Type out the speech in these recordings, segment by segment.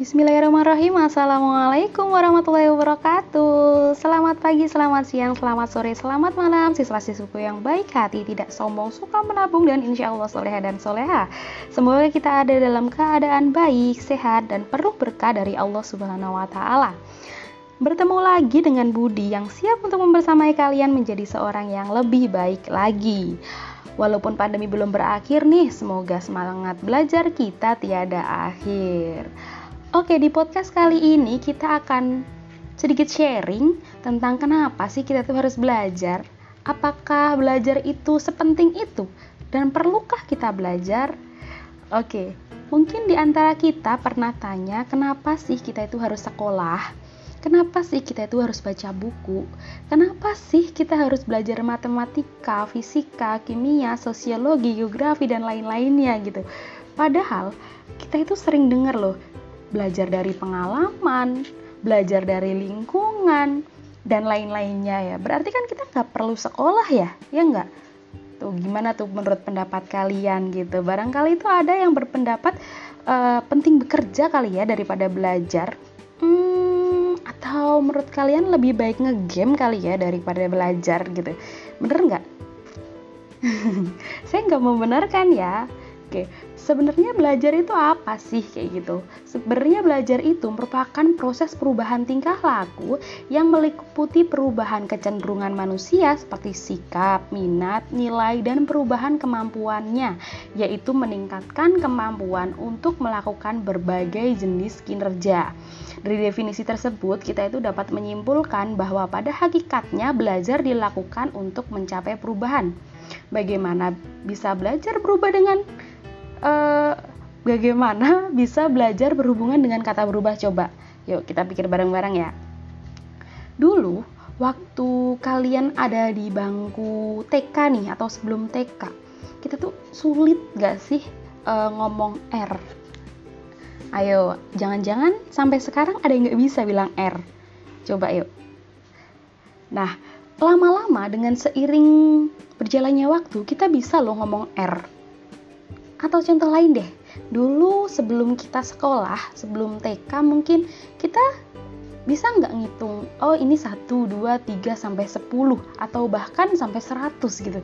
Bismillahirrahmanirrahim. Assalamualaikum warahmatullahi wabarakatuh. Selamat pagi, selamat siang, selamat sore, selamat malam. Siswa-siswiku yang baik hati, tidak sombong, suka menabung Dan insya Allah soleha dan soleha. Semoga kita ada dalam keadaan baik, sehat, dan penuh berkah dari Allah subhanahu wa ta'ala. Bertemu lagi dengan Budi yang siap untuk membersamai kalian menjadi seorang yang lebih baik lagi. Walaupun pandemi belum berakhir nih, semoga semangat belajar kita tiada akhir. Oke, di podcast kali ini kita akan sedikit sharing tentang kenapa sih kita tuh harus belajar. Apakah belajar itu sepenting itu? Dan perlukah kita belajar? Oke, mungkin di antara kita pernah tanya kenapa sih kita itu harus sekolah? Kenapa sih kita itu harus baca buku? Kenapa sih kita harus belajar matematika, fisika, kimia, sosiologi, geografi, dan lain-lainnya gitu? Padahal kita itu sering dengar loh, belajar dari pengalaman, belajar dari lingkungan, dan lain-lainnya ya. Berarti kan kita nggak perlu sekolah ya, ya nggak? Tuh gimana tuh menurut pendapat kalian gitu? Barangkali itu ada yang berpendapat uh, penting bekerja kali ya daripada belajar. Hmm, atau menurut kalian lebih baik ngegame kali ya daripada belajar gitu? Bener nggak? Saya nggak membenarkan ya. Oke, sebenarnya belajar itu apa sih kayak gitu? Sebenarnya belajar itu merupakan proses perubahan tingkah laku yang meliputi perubahan kecenderungan manusia seperti sikap, minat, nilai, dan perubahan kemampuannya, yaitu meningkatkan kemampuan untuk melakukan berbagai jenis kinerja. Dari definisi tersebut, kita itu dapat menyimpulkan bahwa pada hakikatnya belajar dilakukan untuk mencapai perubahan. Bagaimana bisa belajar berubah dengan uh, bagaimana bisa belajar berhubungan dengan kata berubah? Coba yuk kita pikir bareng-bareng ya. Dulu waktu kalian ada di bangku TK nih atau sebelum TK kita tuh sulit gak sih uh, ngomong R? Ayo jangan-jangan sampai sekarang ada yang gak bisa bilang R? Coba yuk. Nah lama-lama dengan seiring berjalannya waktu kita bisa loh ngomong R atau contoh lain deh, dulu sebelum kita sekolah, sebelum TK mungkin kita bisa nggak ngitung, oh ini 1, 2, 3, sampai 10, atau bahkan sampai 100 gitu.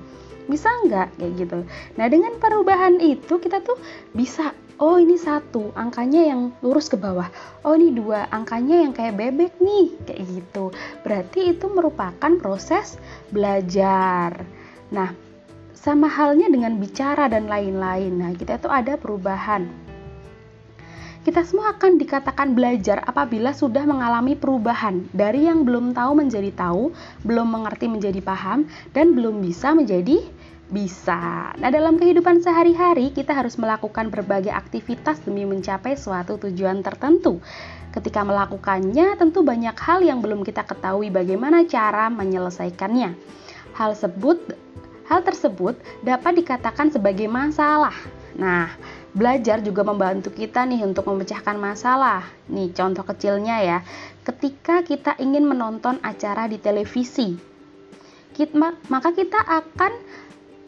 Bisa nggak kayak gitu. Nah dengan perubahan itu kita tuh bisa, oh ini satu, angkanya yang lurus ke bawah. Oh ini dua, angkanya yang kayak bebek nih, kayak gitu. Berarti itu merupakan proses belajar. Nah, sama halnya dengan bicara dan lain-lain. Nah, kita itu ada perubahan. Kita semua akan dikatakan belajar apabila sudah mengalami perubahan dari yang belum tahu menjadi tahu, belum mengerti menjadi paham, dan belum bisa menjadi bisa. Nah, dalam kehidupan sehari-hari, kita harus melakukan berbagai aktivitas demi mencapai suatu tujuan tertentu. Ketika melakukannya, tentu banyak hal yang belum kita ketahui bagaimana cara menyelesaikannya. Hal tersebut Hal tersebut dapat dikatakan sebagai masalah. Nah, belajar juga membantu kita nih untuk memecahkan masalah. Nih, contoh kecilnya ya. Ketika kita ingin menonton acara di televisi, kita, maka kita akan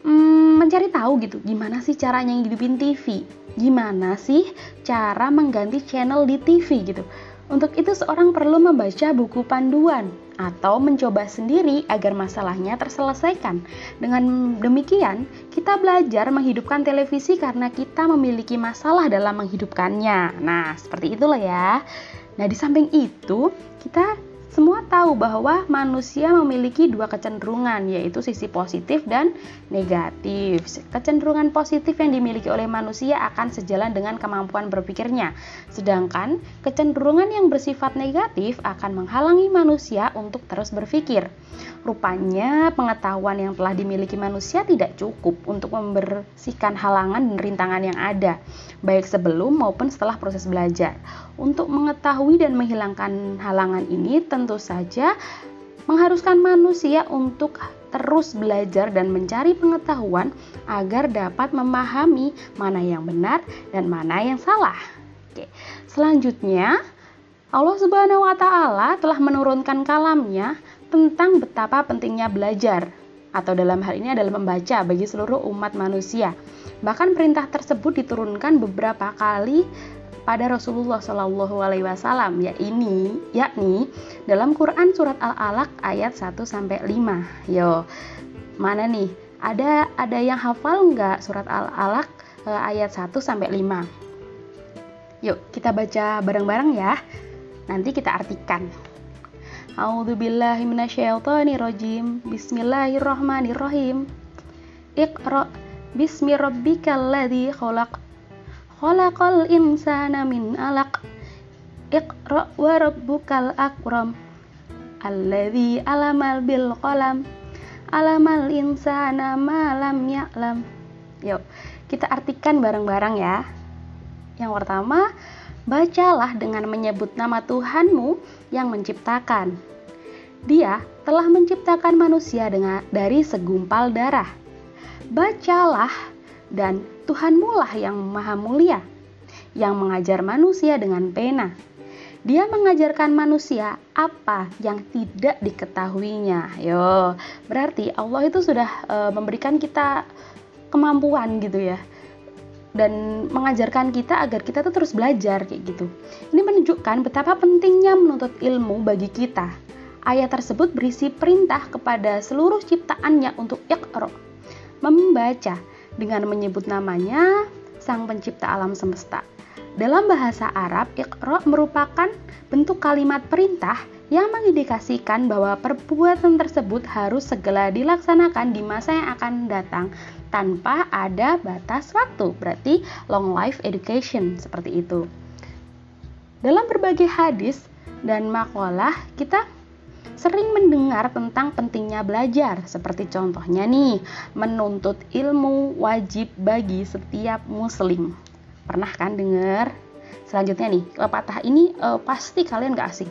mm, mencari tahu gitu, gimana sih caranya ngidupin TV? Gimana sih cara mengganti channel di TV gitu? Untuk itu seorang perlu membaca buku panduan atau mencoba sendiri agar masalahnya terselesaikan. Dengan demikian, kita belajar menghidupkan televisi karena kita memiliki masalah dalam menghidupkannya. Nah, seperti itulah ya. Nah, di samping itu, kita semua tahu bahwa manusia memiliki dua kecenderungan, yaitu sisi positif dan negatif. Kecenderungan positif yang dimiliki oleh manusia akan sejalan dengan kemampuan berpikirnya, sedangkan kecenderungan yang bersifat negatif akan menghalangi manusia untuk terus berpikir. Rupanya, pengetahuan yang telah dimiliki manusia tidak cukup untuk membersihkan halangan dan rintangan yang ada, baik sebelum maupun setelah proses belajar. Untuk mengetahui dan menghilangkan halangan ini, saja mengharuskan manusia untuk terus belajar dan mencari pengetahuan agar dapat memahami mana yang benar dan mana yang salah. Oke. Selanjutnya, Allah Subhanahu wa taala telah menurunkan kalamnya tentang betapa pentingnya belajar atau dalam hal ini adalah membaca bagi seluruh umat manusia. Bahkan perintah tersebut diturunkan beberapa kali kepada Rasulullah Shallallahu Alaihi Wasallam ya ini yakni dalam Quran surat Al-Alaq ayat 1 sampai 5. Yo, mana nih? Ada ada yang hafal nggak surat Al-Alaq eh, ayat 1 sampai 5? Yuk, kita baca bareng-bareng ya. Nanti kita artikan. A'udzubillahi minasyaitonirrajim. Bismillahirrahmanirrahim. Iqra bismi rabbikal ladzi khalaq khalaqal insana min alaq. Iqra wa rabbukal akram. Alladzi alamal bil qalam. Alamal insana ma lam ya'lam. Yuk kita artikan bareng-bareng ya. Yang pertama bacalah dengan menyebut nama Tuhanmu yang menciptakan. Dia telah menciptakan manusia dengan dari segumpal darah. Bacalah dan Tuhanmu lah yang maha mulia, yang mengajar manusia dengan pena. Dia mengajarkan manusia apa yang tidak diketahuinya. Yo, berarti Allah itu sudah e, memberikan kita kemampuan gitu ya dan mengajarkan kita agar kita tuh terus belajar kayak gitu. Ini menunjukkan betapa pentingnya menuntut ilmu bagi kita. Ayat tersebut berisi perintah kepada seluruh ciptaannya untuk iqra, membaca, dengan menyebut namanya Sang Pencipta Alam Semesta. Dalam bahasa Arab, Iqra merupakan bentuk kalimat perintah yang mengindikasikan bahwa perbuatan tersebut harus segera dilaksanakan di masa yang akan datang tanpa ada batas waktu. Berarti long life education seperti itu. Dalam berbagai hadis dan makalah kita sering mendengar tentang pentingnya belajar, seperti contohnya nih, menuntut ilmu wajib bagi setiap muslim. Pernah kan dengar? Selanjutnya nih, pepatah ini uh, pasti kalian gak asing.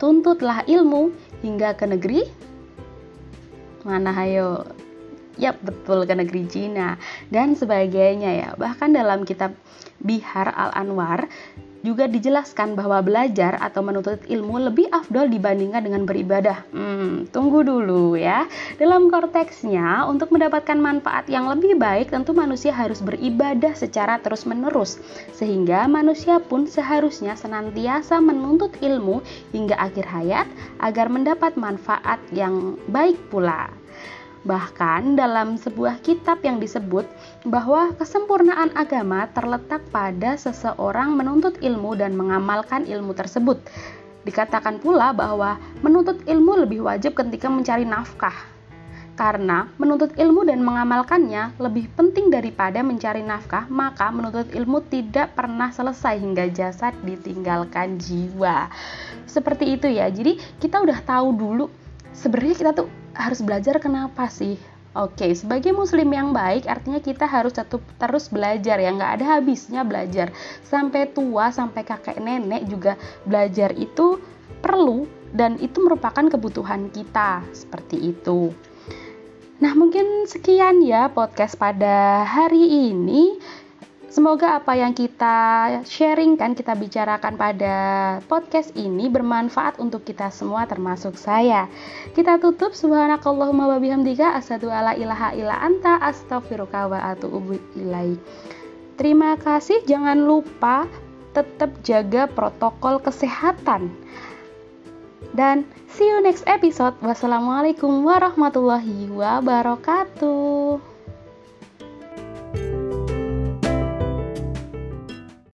Tuntutlah ilmu hingga ke negeri mana hayo Yap, betul ke negeri Cina dan sebagainya ya. Bahkan dalam kitab Bihar Al-Anwar juga dijelaskan bahwa belajar atau menuntut ilmu lebih afdol dibandingkan dengan beribadah. Hmm, tunggu dulu ya. Dalam konteksnya, untuk mendapatkan manfaat yang lebih baik, tentu manusia harus beribadah secara terus-menerus, sehingga manusia pun seharusnya senantiasa menuntut ilmu hingga akhir hayat agar mendapat manfaat yang baik pula. Bahkan dalam sebuah kitab yang disebut bahwa kesempurnaan agama terletak pada seseorang menuntut ilmu dan mengamalkan ilmu tersebut. Dikatakan pula bahwa menuntut ilmu lebih wajib ketika mencari nafkah. Karena menuntut ilmu dan mengamalkannya lebih penting daripada mencari nafkah, maka menuntut ilmu tidak pernah selesai hingga jasad ditinggalkan jiwa. Seperti itu ya. Jadi kita udah tahu dulu sebenarnya kita tuh harus belajar kenapa sih? Oke, sebagai muslim yang baik artinya kita harus tetap terus belajar ya, nggak ada habisnya belajar. Sampai tua, sampai kakek nenek juga belajar itu perlu dan itu merupakan kebutuhan kita seperti itu. Nah, mungkin sekian ya podcast pada hari ini. Semoga apa yang kita sharingkan, kita bicarakan pada podcast ini bermanfaat untuk kita semua termasuk saya. Kita tutup subhanakallahumma wa bihamdika asyhadu alla ilaha illa anta astaghfiruka wa atubu ilaik. Terima kasih, jangan lupa tetap jaga protokol kesehatan. Dan see you next episode. Wassalamualaikum warahmatullahi wabarakatuh.